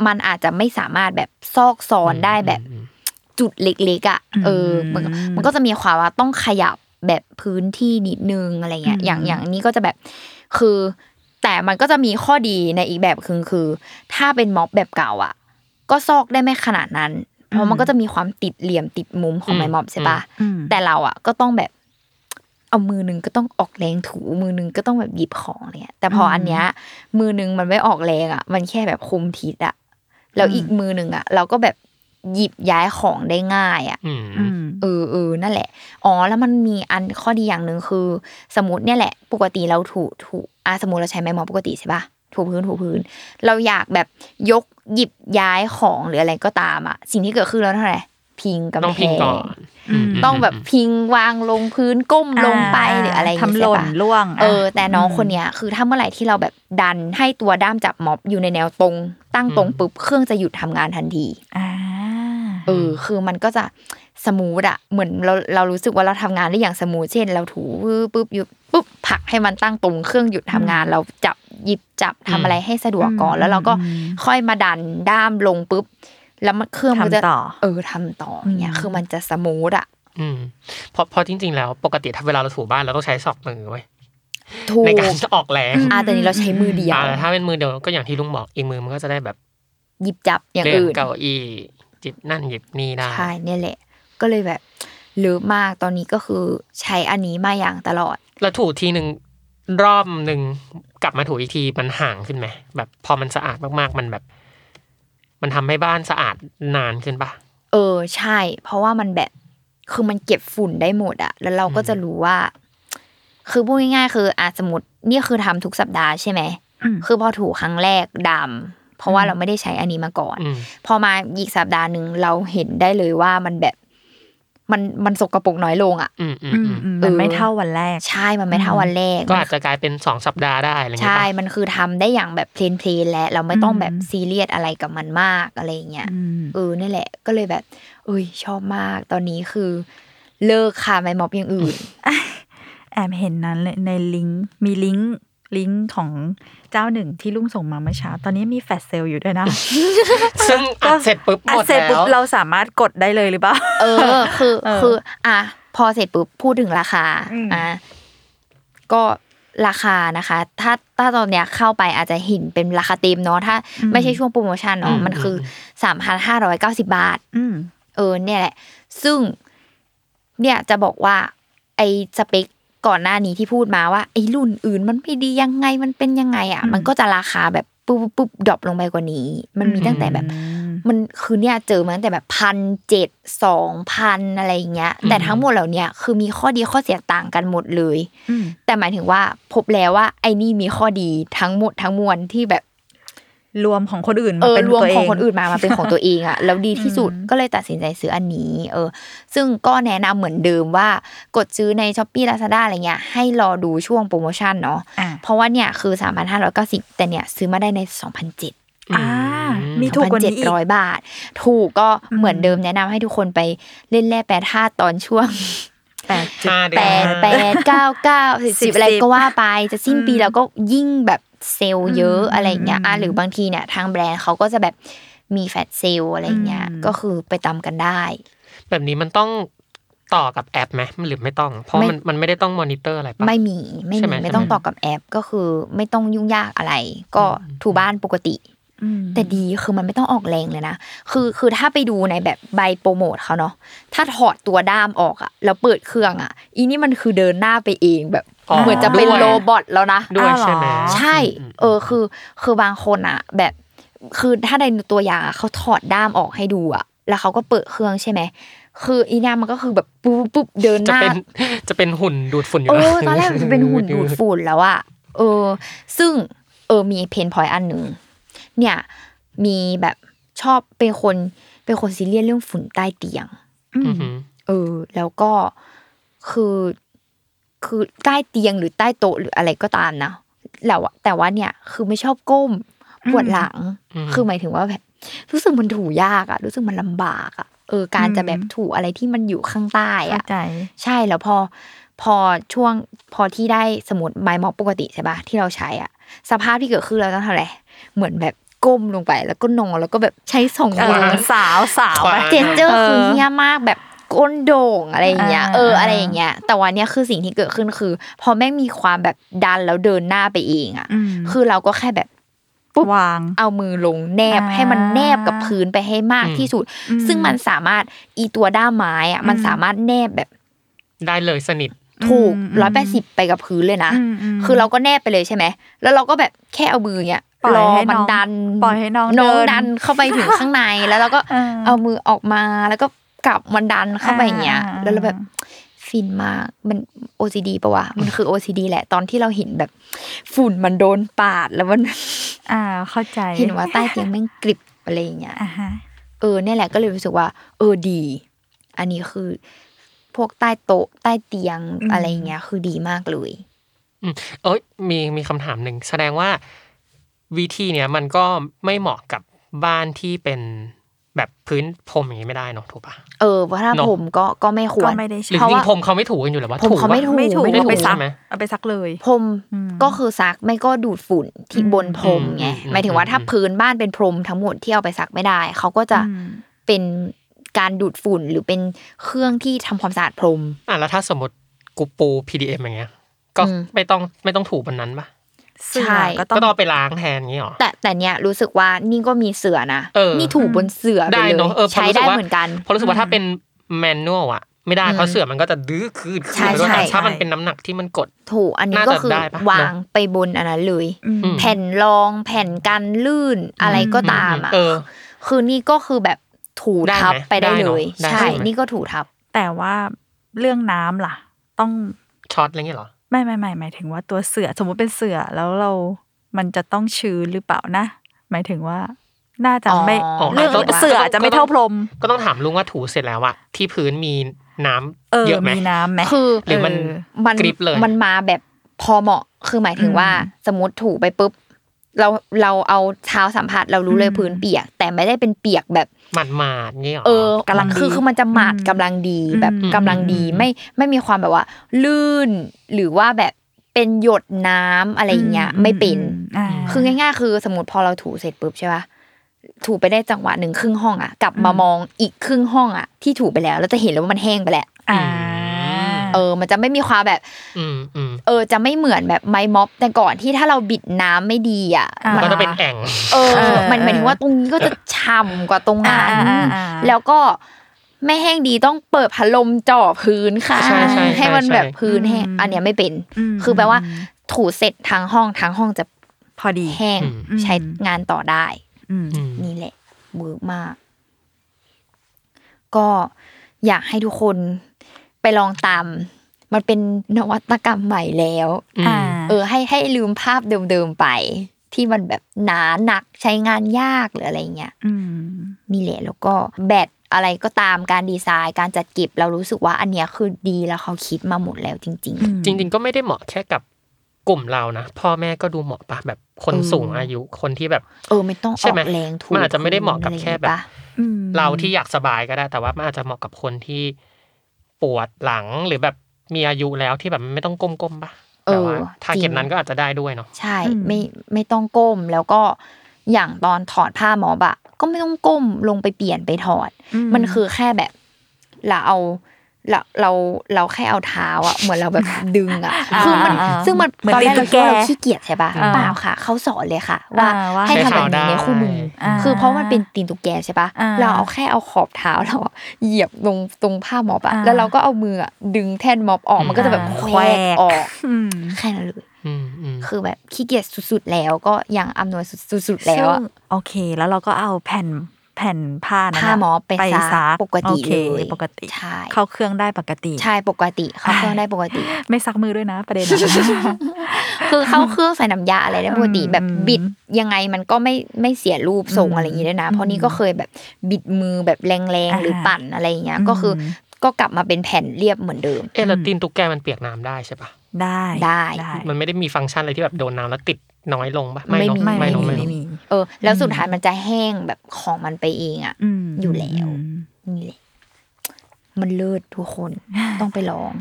มันอาจจะไม่สามารถแบบซอกซอนได้แบบอืมจุดเล็กๆอะเออมันก็มันก็จะมีความว่าต้องขยับแบบพื้นที่นิดนึงอะไรเงี้ยอย่างอย่างนี้ก็จะแบบคือ แต่มันก็จะมีข้อดีในอีกแบบคือคือ ถ้าเป็นม็อบแบบเก่าอะ ก็ซอกได้ไม่ขนาดนั้น เพราะมันก็จะมีความติดเหลี่ยมติดมุมของไม้ม็อบใช่ปะอืมแต่เราอะก็ต้องแบบเอามือหนึงก็ต้องออกแรงถูมือหนึงก็ต้องแบบหยิบของอะไรเงี้ยแต่พออันเนี้ยมือหนึงมันไม่ออกแรงอะ มันแค่แบบคุมทิศอะ แล้วอีกมือหนึงอะ เราก็แบบหยิบย้ายของได้ง่ายอะอืมอืมเออเออนั่นแหละ อ๋อ แล้วมันมีอันข้อดีอย่างหนึ่งคือ สมมติเนี่ยแหละ ปกติเราถูถูอะสมมติเราใช้ไม้หมอปกติใช่ปะถูพื้นถูพื้น เราอยากแบบยกหยิบย้ายของหรืออะไรก็ตามอะ สิ่งที่เกิดขึ้นแล้วเท่าไหร่ พิงกำต้องแพพิงงก่อนอืมต้องแบบพิงวางลงพื้นก้มลงไปหรืออะไรอย่างทำเงี้ยหล่นใช่ปะล่วง เออ แต่น้องมคนเนี้ยคือถ้าเมื่อไหร่ที่เราแบบดันให้ตัวด้ามจับม็อบอยู่ในแนวตรง ตั้งตรงปุ๊บเครื่องจะหยุดทำงานทันทีอ่าเออ คือมันก็จะสมูทอะเหมือนเราเรารู้สึกว่าเราทำงานได้อย่างสมูทเช่น เราถูปุ๊บหยุดปุ๊บผลักให้มันตั้งตรงเครื่องหยุดทำงาน เราจับหยิบจับทำอะไรให้สะดวกก่อนอืมแล้วเราก็อืมค่อยมาดันด้ามลงปุ๊บ แล้วมันเครื่องมันจะทำต่อเออทำต่ออย่างเงี้ยอืมคือมันจะ smooth อะอืมเพราะเพราะจริง ๆ แล้วปกติถ้าเวลาเราถูบ้านเราต้องใช้ศอกมือไว้ยถูกในการจะออกแรงอ่าแต่นี้เราใช้มือเดียวอ่าแต่ถ้าเป็นมือเดียวก็อย่างที่ลุงบอกอีกมือมันก็จะได้แบบหยิบจับอย่างเลื่อนอื่นเก้าอี้จิบนั่นหยิบนี่ได้ใช่เนี่ยแหละ ก็เลยแบบ love มากตอนนี้ก็คือใช้อันนี้มาอย่างตลอด แล้วถูทีหนึ่งรอบหนึ่งกลับมาถูอีกทีมันห่างขึ้นไหมแบบพอมันสะอาดมากๆมันแบบ มันทำให้บ้านสะอาดนานขึ้นปะเออใช่ เพราะว่ามันแบบคือมันเก็บฝุ่นได้หมดอะแล้วเราก็จะรู้ว่า คือพูดง่ายๆ คืออาสมมตินี่คือทำทุกสัปดาห์ใช่ไหมอืมคือพอถูครั้งแรกดำเพราะว่าเราไม่ได้ใช้อันนี้มาก่อนอืมพอมาอีกสัปดาห์หนึ่งเราเห็นได้เลยว่ามันแบบ มันมันสกปรกน้อยลงอะอืมอืมอืมอืมอืมมันไม่เท่าวันแรก ใช่มันไม่เท่าวันแรก ก็อาจจะกลายเป็นสองสัปดาห์ได้อะไรเงี้ยใช่ปะมันคือทำได้อย่างแบบเพลนเพลนๆและเราไม่ต้องอืมแบบซีเรียสอะไรกับมันมากอะไรอย่างเงี้ยอืมเออนี่แหละ ก็เลยแบบ เอ้ยชอบมากตอนนี้คือ เลิกค่ะไม่ม็อบอย่างอื่นแอมเห็นนั้นเลยในลิงก์มีลิงก์ลิงก์ของ เจ้าหนึ่งที่ลุงส่งมาเมื่อเช้า ตอนนี้มีแฟลชเซลอยู่ด้วยนะซึ่งอัดเสร็จปุ๊บหมอะดเสร็จแล้ปุ๊บวเราสามารถกดได้เลยหรือเปล่าเออ คือเออคืออะพอเสร็จปุ๊บพูดถึงราคาอืมอะก็ราคานะคะ ถ้าถ้าตอนเนี้ยเข้าไปอาจจะเห็นเป็นราคาเต็มเนาะถ้า ไม่ใช่ช่วงโปรโมชั่นเนาะมันคือสามพันห้าร้อยเก้าสิบาทอืมเออ เนี่ยแหละ ซึ่ง เนี่ยจะบอกว่า ไอ้สเปค ก่อนหน้านี้ที่พูดมาว่าไอ้รุ่นอื่นมันไม่ดียังไงมันเป็นยังไงอะอืมมันก็จะราคาแบบปุ๊บปุ๊บปุ๊บดรอปลงไปกว่านี้ มันมีตั้งแต่แบบ มันคือเนี่ยเจอมาตั้งแต่แบบพันเจ็ดสองพันอะไรอย่างเงี้ย แต่ทั้งหมดเหล่าเนี้ยคือมีข้อดีข้อเสียต่างกันหมดเลยอืมแต่หมายถึงว่าพบแล้วว่าไอ้นี่มีข้อดีทั้งหมดทั้งมวลที่แบบ รวมของคนอื่นเอมาอเป็นรวมตัวเอของงคนอื่นมามาเป็นของตัวเองอะแล้วดีที่สุดอืมก็เลยตัดสินใจซื้ออันนี้ เออ ซึ่งก็แนะนำเหมือนเดิมว่ากดซื้อในช้อปปี้ลาซาด้าอะไรเงี้ยให้รอดูช่วงโปรโมชั่นเนาะอะเพราะว่าเนี่ยคือ3,590แต่เนี่ยซื้อมาได้ใน2,700อ่ามีถูกกว่านี้อีก2,700บาท ถูกก็เหมือนเดิมแนะนำให้ทุกคนไปเล่นแร่แปรธาตุตอนช่วงแป ดจุดห้าเดืแปอนดแปดเก้าเก้าสิบสิสิบบอะไรสิบก็ว่าไปจะสิ้นปีอืมแล้วก็ยิ่งแบบเซลล์เยอะอืมอะไรอย่างเงี้ยอะอืมหรือบางทีเนี่ยทางแบรนด์เขาก็จะแบบมีแฟลชเซลล์อะไรอย่างเงี้ยอืมก็คือไปตามกันได้ แบบนี้มันต้องต่อกับแอปไหมหรือไม่ต้อง เพราะไม่มันมันไม่ได้ต้องมอนิเตอร์อะไรปะไม่มีไม่ใช่มีไหมไม่ต้องใช่ไหมต่อกับแอปก็คือไม่ต้องยุ่งยากอะไร ก็ถูบ้านปกติอืม แต่ดีคือมันไม่ต้องออกแรงเลยนะ คือคือถ้าไปดูในแบบใบโปรโมทเขาเนาะ ถ้าถอดตัวด้ามออกอะแล้วเปิดเครื่องอะอีนี่มันคือเดินหน้าไปเองแบบอ๋อเหมือนจะเป็นด้วยโรบอทแล้วนะด้วยอ้าวเหรอใช่ไหมใช่อืมเออคือ คือบางคนอะแบบคือถ้าในตัวอย่างอะเขาถอดด้ามออกให้ดูอะแล้วเขาก็เปิดเครื่องใช่ไหมคืออีเนี่ยมันก็คือแบบปุ๊บปุ๊บเดินหจะน้าเป็นจะเป็นหุ่นดูดฝุ่นอยู่เอแล้วอตอนแรกมันจะเป็นหุ่นดูดฝุ่นแล้วอะเออ ซึ่งเออมีเพนพอยอันหนึ่ง เนี่ยมีแบบชอบเป็นคนเป็นคนซีเรียสเรื่องฝุ่นใต้เตียงอืมอือหือเออ แล้วก็คือคือใต้เตียงหรือใต้โต๊ะหรืออะไรก็ตามนะแล้วอะแต่ว่าเนี่ยคือไม่ชอบก้มปวดหลังอืมคือหมายถึงว่าแบบรู้สึกมันถูยากอะรู้สึกมันลำบากอะเออการจะแบบถูอะไรที่มันอยู่ข้างใต้เข้าอะใจใช่แล้วพอพอช่วงพอที่ได้สมุดไมม็อกปกติใช่ปะที่เราใช้อะ สภาพที่เกิดขึ้นเราต้องทำอะไรเหมือนแบบ ก้มลงไป แล้วก็นอนแล้วก็แบบใช้สองเอมืออสาวสาวขวาไปเจเจอร์เออคือเฮี้ยมากแบบก้นโด่งอะไรอย่างเงี้ยอ่าเอออะไรอย่างเงี้ยแต่วันเนี้ยคือสิ่งที่เกิดขึ้นคือ พอแม่งมีความแบบดันแล้วเดินหน้าไปเองอะอืมคือเราก็แค่แบบปุ๊บวางเอามือลงแนบอ่าให้มันแนบกับพื้นไปให้มากอืมที่สุดอืมซึ่งมันสามารถอีตัวด้ามไม้อะมันอืมสามารถแนบแบบ ได้เลยสนิทถูกอืมร้อยแปดสิบไปกับพื้นเลยนะอืมอืมคือเราก็แนบไปเลยใช่ไหม แล้วเราก็แบบแค่เอามือเนี้ย ปล่อยรอให้มันน้องดันปล่อยให้น้องน้องเดินดันเข้าไปถึงข้างในแล้วเราก็เออเอามือออกมาแล้วก็กลับมันดันเข้าไปอย่างเงี้ยอ่าแล้วเราแบบฟินมากมัน OCD ปะวะมันคือ OCD แหละตอนที่เราเห็นแบบ ฝุ่นมันโดนปาดแล้วมัน อ่าเข้าใจเห็นว่าใต้เตียงแม่งกริบอะไรอย่างเงี้ยอ่าฮะเออเนี่ยแหละก็เลยรู้สึกว่า เออดี อันนี้คือ พวกใต้โต๊ะใต้เตียงอืมอะไรอย่างเงี้ย คือดีมากเลยอืมเอ้ยมีมีคำถามหนึ่งแสดงว่า วิธีเนี้ยมันก็ไม่เหมาะกับบ้านที่เป็นแบบพื้นพรมอย่างนี้ไม่ได้เนอะถูกปะเออเพราะถ้าเนอะผมก็ก็ไม่ควก็รไม่ได้หรือใช้เพราะจริว่างๆพรมเขาไม่ถูกันอยู่แล้วว่าพรมถูกเขาไม่ปะถูกไม่ถูกไม่ถูกเอาไปซักใช่ไหมเอาไปซักเลยพรมอืมก็คือซักไม่ก็ดูดฝุ่นที่อืมบนพรมไงอืมหมายถึงว่าถ้าอืมพื้นบ้านเป็นพรมทั้งหมดที่เอาไปซักไม่ได้เขาก็จะอืมเป็นการดูดฝุ่นหรือเป็นเครื่องที่ทำความสะอาดพรมอะแล้วถ้าสมมติกูปู PDM อย่างเงี้ยก็อืมไม่ต้องไม่ต้องถูบนนั้นปะ เสื้อใช่ก็ต้อก็งต้องเอาไปล้างแทนงี้หรอแต่แต่เนี้ยรู้สึกว่านี่ก็มีเสือนะเออนี่ถูบนเสือไปได้เลยเนอะเออพอใช้รู้สึได้กว่าเหมือนกันเพราะรู้สึกว่าถ้าเป็นแมนนวลอะไม่ได้เพอืราะมเสือมันก็จะดื้อคืดใช่คืดด้วยใช่แต่ถ้ามันเป็นน้ำหนักที่มันกด ถูกอันนี้น่าก็จะคือได้ปะวางไปบนอันนั้นเลยอืมอืมแผ่นรองแผ่นกันลื่นอะไรก็ตามอะเออคือนี่ก็คือแบบถูได้ไหมทับไปได้ได้เลเนอะยได้ใช่ใช่ไหมนี่ก็ถูทับ แต่ว่าเรื่องน้ำล่ะ ต้องช็อตอะไรเงี้ยเหรอ ไม่ไม่ไม่หมายถึงว่าตัวเสือสมมุติเป็นเสือแล้วเรา มันจะต้องชื้นหรือเปล่านะ หมายถึงว่า น่าจะไม่อ๋อเรื่องก็ต้องเสือจะไม่เท่าพรม ก็ต้องถามลุงว่าถูเสร็จแล้วอะที่พื้นมีน้ำเออเยอะไหมมีน้ำไหมคือหรือมันเมันกริบเลยมันมาแบบพอเหมาะคือหมายถึงว่าอืมสมมติถูไปปุ๊บเราเราเอาเท้าสัมผัสเรารู้เลยอืมพื้นเปียก แต่ไม่ได้เป็นเปียกแบบ หมาดหมาดๆเงี้ยหรอเออกำลังดีคือคือมันจะหมาดอืมกำลังดีอืมแบบกำลังดีอืมไม่ไม่มีความแบบว่า ลื่นหรือว่าแบบเป็นหยดน้ำอะไรอย่างเงี้ยไม่เป็นอ่าคือง่าย ๆ คือสมมติพอเราถูเสร็จปุ๊บใช่ปะถูไปได้จังหวะหนึ่งครึ่งห้องอะกลับมาอืมมองอีกครึ่งห้องอะที่ถูไปแล้วเราจะเห็นเลยว่ามันแห้งไปแล้วอ่า เออ มันจะไม่มีความแบบอืมอืมเออ จะไม่เหมือนแบบไม้ม็อบ แต่ก่อนที่ถ้าเราบิดน้ำไม่ดีอะอ่ามัก็นจะเป็นแอ่งเออเออ มันหมายถึงว่าตรงนี้ก็จะฉ่ำกว่าตรงนั้นอ่าอ่าอ่าแล้วก็ไม่แห้งดีต้องเปิดพัดลมจ่อพื้นค่ะใช่ใช่ใช่ให้มันแบบใช่พื้นแห้งอืมอันเนี้ยไม่เป็นมคือแปลว่า ถูเสร็จทั้งห้องทั้งห้องจะพอดีแห้งอืมใช้งานต่อได้อืมอืมนี่แหละ work มาก ก็อยากให้ทุกคน ไปลองตาม มันเป็นนวัตกรรมใหม่แล้วอืมอ่าเออ ให้ให้ลืมภาพเดิมๆไป ที่มันแบบหนาหนักใช้งานยากหรืออะไรเงี้ยอืมนี่แหละแล้วก็แบตอะไรก็ตามการดีไซน์การจัดเก็บเรารู้สึกว่าอันเนี้ยคือดีแล้วเขาคิดมาหมดแล้วจริงจริง ๆ ก็ไม่ได้เหมาะแค่กับกลุ่มเรานะพ่อแม่ก็ดูเหมาะปะแบบคนเออสูงอายุคนที่แบบๆเออไม่ต้องอใช่อไหมกแรงถูมันอาจจะไม่ได้เหมาะกับพื้นแค่อะไรแบบปะอืมเราที่อยากสบายก็ได้แต่ว่ามันอาจจะเหมาะกับคนที่ ปวดหลังหรือแบบมีอายุแล้วที่แบบไม่ต้องก้มๆปะเออแต่ว่าทาร์เก็ตจริงนั้นก็อาจจะได้ด้วยเนาะใช่ไม่ไม่ต้องก้มแล้วก็อย่างตอนถอดผ้าหมอบอะก็ไม่ต้องก้มลงไปเปลี่ยนไปถอด มันคือแค่แบบเราเอา เราเราเราแค่เอาเท้าอะเหมือนเราแบบดึงอะอ่าคือมันอ่าซึ่งมันเหมือนตอนแรกตีนตุ๊เรากคิดว่าแกเราขี้เกียจใช่ปะอ่าเปล่าค่ะ เขาสอนเลยค่ะ ว่าอ่าว่าให้ทำแบบใช้นี้เท้าในคู่มืออาคือเพราะมันเป็นตีนตุ๊กแกใช่ปะอ่าเราเอาแค่เอาขอบเท้าเราอะเหยียบลงตรงผ้าหมอบอะอ่าแล้วเราก็เอามืออะดึงแท่นม็อบออกมันก็จะแบบอ่าแควกออกอืมแค่นั้นเลยอืมอืมคือแบบขี้เกียจสุดๆแล้วก็ยังอำนวยสุดๆแล้วอะซึ่งโอเค แล้วเราก็เอาแผ่น แผ่นผ้านั้นผ้าหมอไปไปซักซักปกติโอคเลยปกติใช่เข้าเครื่องได้ปกติ ใช่ปกติ เข้าเครื่องได้ปกติ ไม่ซักมือด้วยนะ ประเด็นอะคือเข้าเครื่องใส่น้ำยาอะไรได้ปกติอืมแบบบิดยังไงมันก็ไม่ไม่เสียรูปทรงอืมอะไรอย่างนี้ด้วยนะ เพราะนี่ก็เคยแบบบิดมือแบบแรงอ่าๆหรือปั่นอะไรอย่างเงี้ยอืมก็คือก็กลับมาเป็นแผ่นเรียบเหมือนเดิม เอะแล้วตีนตุ๊กแกมันเปียกน้ำได้ใช่ปะได้ได้ มันไม่ได้มีฟังก์ชันอะไรที่แบบโดนน้ำแล้วติด น้อยลงปะไม่เนอะมีไม่ไม่ไม่เนอะมีไม่ไม่เนอะมีเออ แล้วสุดท้ายมันจะแห้งแบบของมันไปเองอะอืมอยู่แล้วอืมนี่แหละมันเลิศทุกคนต้องไปลอง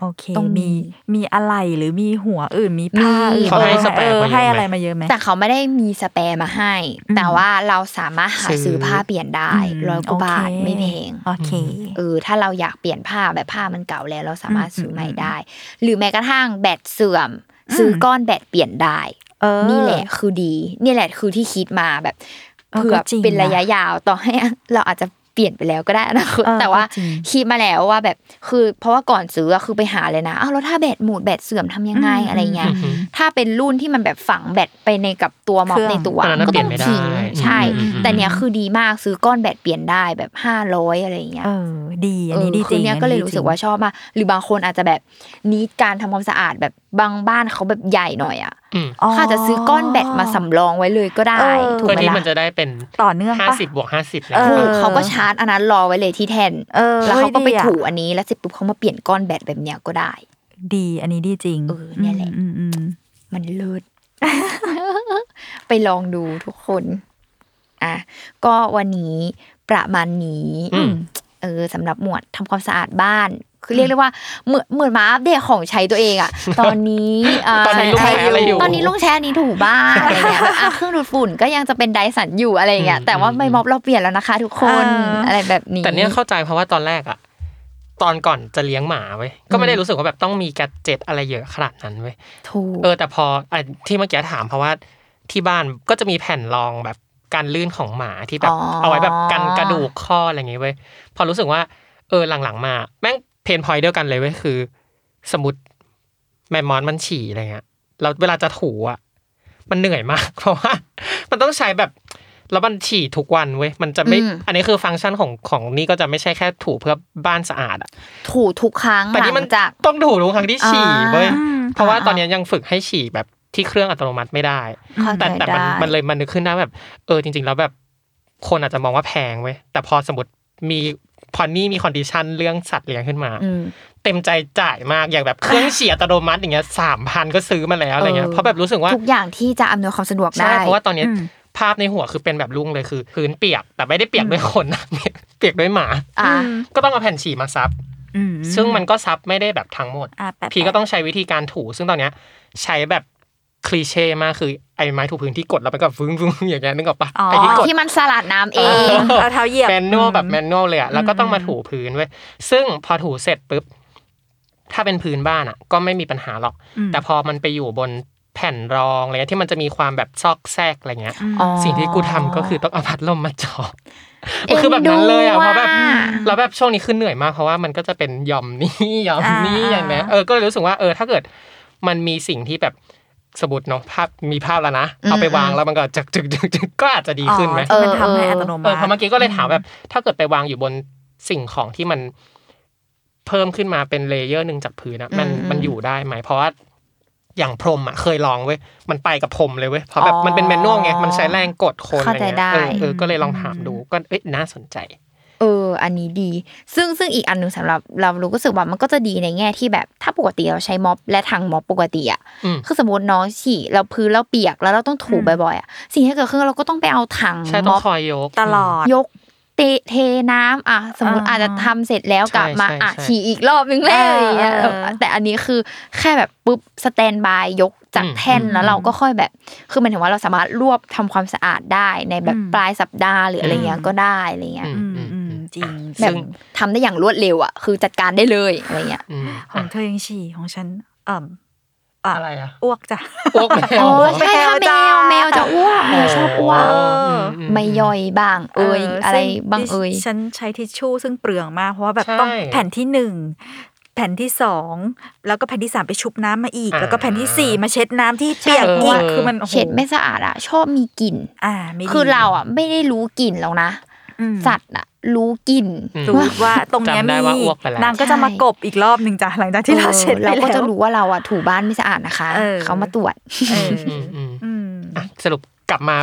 โอเคต้องมีมีมีอะไรหรือมีหัวอื่นมีผ้ามีอื่นเขาให้สแปร์เออมาเยอะไหมให้อะไรมาเยอะไหมแต่เขาไม่ได้มีสแปร์มาให้อืมแต่ว่าเราสามารถหาซื้อซื้อผ้าเปลี่ยนได้อืมร้อยกว่าบาทโอเคไม่แพงโอเคเออถ้าเราอยากเปลี่ยนผ้าแบบผ้ามันเก่าแล้ว เราสามารถซื้อใหม่อืมได้ หรือแม้กระทั่งแบตเสื่อม ซื้อก้อนแบตเปลี่ยนได้เออนี่แหละคือดี นี่แหละคือที่คิดมาแบบเออเผื่อก็จริงเป็นระยะนะยาวต่อให้เราอาจจะ เปลี่ยนไปแล้วก็ได้อนะเออแต่ว่าก็จริงคิดมาแล้วว่าแบบคือเพราะว่าก่อนซื้ออะคือไปหาเลยนะอ้าวแล้วถ้าแบตหมดแบตเสื่อมทำยังไงอืมอะไรเงี้ยอืมถ้าเป็นรุ่นที่มันแบบฝังแบตไปในกับตัวม็อบเครื่องในตัวอันนั้นก็เปลี่ต้ยอนงไม่ได้ทิ้งใช่อืมอืมแต่เนี้ยคือดีมากซื้อก้อนแบตเปลี่ยนได้แบบห้าร้อยอะไรเงี้ยเออดีอันนี้ดีเออจริงคือเนี้ยก็เลยรู้สึกว่าชอบมากหรือบางคนอาจจะแบบนิดการทำความสะอาดแบบบางบ้านเขาแบบใหญ่หน่อยอะ อืมอ๋อเขาอาจจะซื้อก้อนแบตมาสำรองไว้เลยก็ได้เออถูกเพื่อไหมที่ล่ะมันจะได้เป็นต่อเนื่องห้าปะสิบบวกห้าสิบเออถูกเขาก็ชาร์จอันนั้นรอไว้เลยที่แทนเออแล้วเขาก็ไปเฮ้ยดีอะถูอันนี้แล้วเสร็จปุ๊บเขามาเปลี่ยนก้อนแบตแบบเนี้ยก็ได้ ดีอันนี้ดีจริงเออเนี่ยแหละอืมอืมอืมมันเลิศไปลองดูทุกคนอะก็วันนี้ประมาณนี้อืมเออสำหรับหมวดทำความสะอาดบ้าน คือเรียกได้ว่าเหมือนเหมือนมาอัปเดตของใช้ตัวเองอะตอนนี้เตอนนี้ลุงใช้ใช้อะไรอยู่ตอนนี้ลุงแช่อันนี้ถูบ้านอะไรเงี้ยแบบอะเครื่องดูดฝุ่นก็ยังจะเป็นไดสันอยู่อะไรเงี้ยอืมแต่ว่าอืมไม่ม็อบเราเปลี่ยนแล้วนะคะ ทุกคนเออออะไรแบบนี้แต่เนี้ยเข้าใจเพราะว่าตอนแรกอะตอนก่อนจะเลี้ยงหมาเว้ยก็ไม่ได้รู้สึกว่าแบบต้องมีแกดเจ็ตอะไรเยอะขนาดนั้นเว้ยถูกเออแต่พออะที่เมื่อกี้ถามเพราะว่าที่บ้านก็จะมีแผ่นรองแบบการลื่นของหมาที่แบบอ๋อเอาไว้แบบกันกระดูกข้ออะไรอย่างงี้เว้ยพอรู้สึกว่าเออหลังๆมา แม่ง เพนพอยต์เดียวกันเลยเว้ยคือ สมมติแมมมอนมันฉี่อะไรเงี้ยเราเวลาจะถูอะ มันเหนื่อยมาก เพราะว่า มันต้องใช้แบบแล้วมันฉี่ทุกวันเว้ยมันจะไม่อืมอันนี้คือฟังก์ชันของของนี่ก็จะไม่ใช่แค่ถูเพื่อบ้านสะอาดอะถูทุกครั้งแต่หลันี่มันงจากต้องถูทุกครั้งที่ฉี่เว้ยอ่าเพราะว่าอ่าตอนนี้ยังฝึกให้ฉี่แบบที่เครื่องอัตโนมัติไม่ได้เข้าใจแต่แต่มันได้มันเลยมันนึกขึ้นได้แบบ เออจริง ๆ แล้วแบบ คนอาจจะมองว่าแพงเว้ยแต่พอสมมติมี พอนี่มีคอนดิชันเรื่องสัตว์เลี้ยงขึ้นมาอืมเต็มใจจ่ายมากอย่างแบบเครื่องเฉียอัตโนมัติอย่างเงี้ยสามพันก็ซื้อมาแล้วอะไรเงี้ยเออเพราะแบบรู้สึกว่าทุกอย่างที่จะอำนวยความสะดวกใช่ได้เพราะว่าตอนเนี้ยอืมภาพในหัวคือเป็นแบบลุงเลยคือ พื้นเปียกแต่ไม่ได้เปียกด้วยคนนะเปียกด้วยหมาอะก็ต้องเอาแผ่นฉี่มาซับอืมซึ่งมันก็ซับไม่ได้แบบทั้งหมดอะแปะพี่ก็ต้องใช้วิธีการถูซึ่งตอนเนี้ยใช้แบบ คลีเช่มากคือไอ้ไม้ถูพื้นที่กดแล้วมันก็ฟึ้งฟึ้งอย่างเงี้ยนึกออกปะอ๋อไอ้ที่กดที่มันสลัดน้ำเองเอาเท้าเหยียบแมนนวลแบบอืมแมนนวลเลยอะแล้วก็ต้องมาถูพื้นเว้ยซึ่งพอถูเสร็จปุ๊บถ้าเป็นพื้นบ้านอะก็ไม่มีปัญหาหรอกอืมแต่พอมันไปอยู่บนแผ่นรองอะไรเงี้ยที่มันจะมีความแบบซอกแซกอะไรเงี้ยอ๋อสิ่งที่กูทำก็คือต้องเอาพัดลมมาจ่อเอ็นดูมันคือแบบนั้นเลยอะเพราะแบบอะเราแบบช่วงนี้ขึ้นเหนื่อยมากเพราะว่ามันก็จะเป็นหย่อมนี้หย่อมนี้อ่าอย่างเนี้ยเออก็เลยรู้สึกว่าเออถ้าเกิดมันมีสิ่งที่แบบ สมมติเนาะภาพมีภาพแล้วนะเอาไปวางแล้วมันก็จึกจึกจึกจึกก็อาจจะดีขึ้นไหมอ๋อที่มันทำให้อัตโนเอมัอติเพราะเมื่อกี้ก็เลยถามแบบ ถ้าเกิดไปวางอยู่บนสิ่งของที่มันเพิ่มขึ้นมาเป็นเลเยอร์หนึ่งจากพื้นอะมันอืมมันอยู่ได้ไหมเพราะว่าอย่างพรมอะเคยลองเว้ยมันไปกับพรมเลยเว้ยเพราะแบบอ๋อมันเป็นแมนนวลไงมันใช้แรงกดคนอะไรเข้าใจเงี้ยได้เออเออก็เลยลองถามดูก็เอ๊ะน่าสนใจเออ อันนี้ดี ซึ่งซึ่งอีกอันหนึ่งสำหรับเรารู้ก็รู้สึกว่ามันก็จะดีในแง่ที่แบบถ้าปกติเราใช้ม็อบและทางม็อบปกติอะอืมคือสมมติน้องฉี่เราพื้นเราเปียกแล้วเราต้องถูบ่อยๆอะสิ่งที่เกิดขึ้นเราก็ต้องไปเอาถังใช่ต้ม็องอบคอยยกตลอดยกเตะเทน้ำอะสมมติอ่าอาจจะทำเสร็จแล้วกลับมาใช่ใช่อะใช่ฉี่อีกรอบนึงแล้วเอออย่างเงี้ยเออแต่อันนี้คือแค่แบบปุ๊บสแตนบายยกจากแท่นแล้วเราก็ค่อยแบบ คือหมันถึงว่าเราสามารถรวบทำความสะอาดได้ในแบบปลายสัปดาห์หรืออะไรเงี้ยก็ได้อะไรเงี้ย อืมอืมอือืมมอืมจริงแบบซึ่งทำได้อย่างรวดเร็วอะคือจัดการได้เลยอะไรเงี้ยอืมของเธอยังฉี่ของฉันเอ่มอะอะไรอะอ้วกจ้ะอ้วกแมวโอ้ใช่ถ้าแมวแมวจะอ้วกแมวชอบอ้วกเออไม่ย่อยบ้างเอ่ยอะไรบ้างเอ่ยซึ่ฉันใช้ทิชชู่ซึ่งเปลืองมากเพราะว่าแบบใช่ต้องแผ่นที่หนึ่งแผ่นที่สองแล้วก็แผ่นที่สามไปชุบน้ำมาอีกอ่าแล้วก็แผ่นที่สี่มาเช็ดน้ำที่เปียกใช่อีกเออคือมันโอ้โหเช็ดไม่สะอาดอะชอบมีกลิ่นอ่าไม่ดีคือเราอะไม่ได้รู้กลิ่นหรอกนะอืม สัตว์อะรู้กลิ่นอืมรู้ว่าตรงเนี้ยจำได้มีว่าอ้วกไปแล้วนางก็จะมากบอีกรอบหนึ่งจ้ะหลังจากที่เราเช็ดออไปเราแล้วก็จะรู้ว่าเราอะถูบ้านไม่สะอาดนะคะเออเขามาตรวจเอออืมอืมอืมอะสรุป กลับมา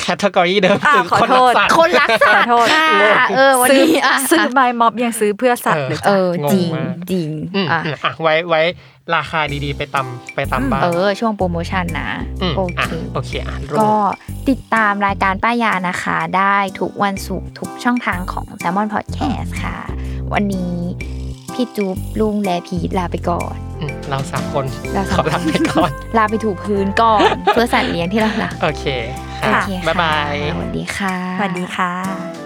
แคตตากรีเดิมอะคือขอคนโทรักษสัตว์คนรักสัตขอว์โทษค่ะเออวันซื้อนี้อะซื้อไมม็อบยังซื้อเพื่อสัตว์เลยเอจ้ะองจริงมากจริงอืมอะอืมอะไว้ไว้ราคาดีๆ ไปตำไปตำบ้างเออ ช่วงโปรโมชั่นนะมโออะเคโอเคอะรูปก็ติดตามรายการป้ายานะคะ ได้ทุกวันศุกร์ทุกช่องทางของ s ซ l m o n Podcast ค่ะ วันนี้ พี่จูบลุงและพีทลาไปก่อนอืมเราสามคนเราสามขอลาไปก่อน ลาไปถูพื้นก่อน เพื่อสัตว์เลี้ยงที่เรารักโอเคโอค่ะเคบ๊ายบายค่ะสวัสดีค่ะ สวัสดีค่ะ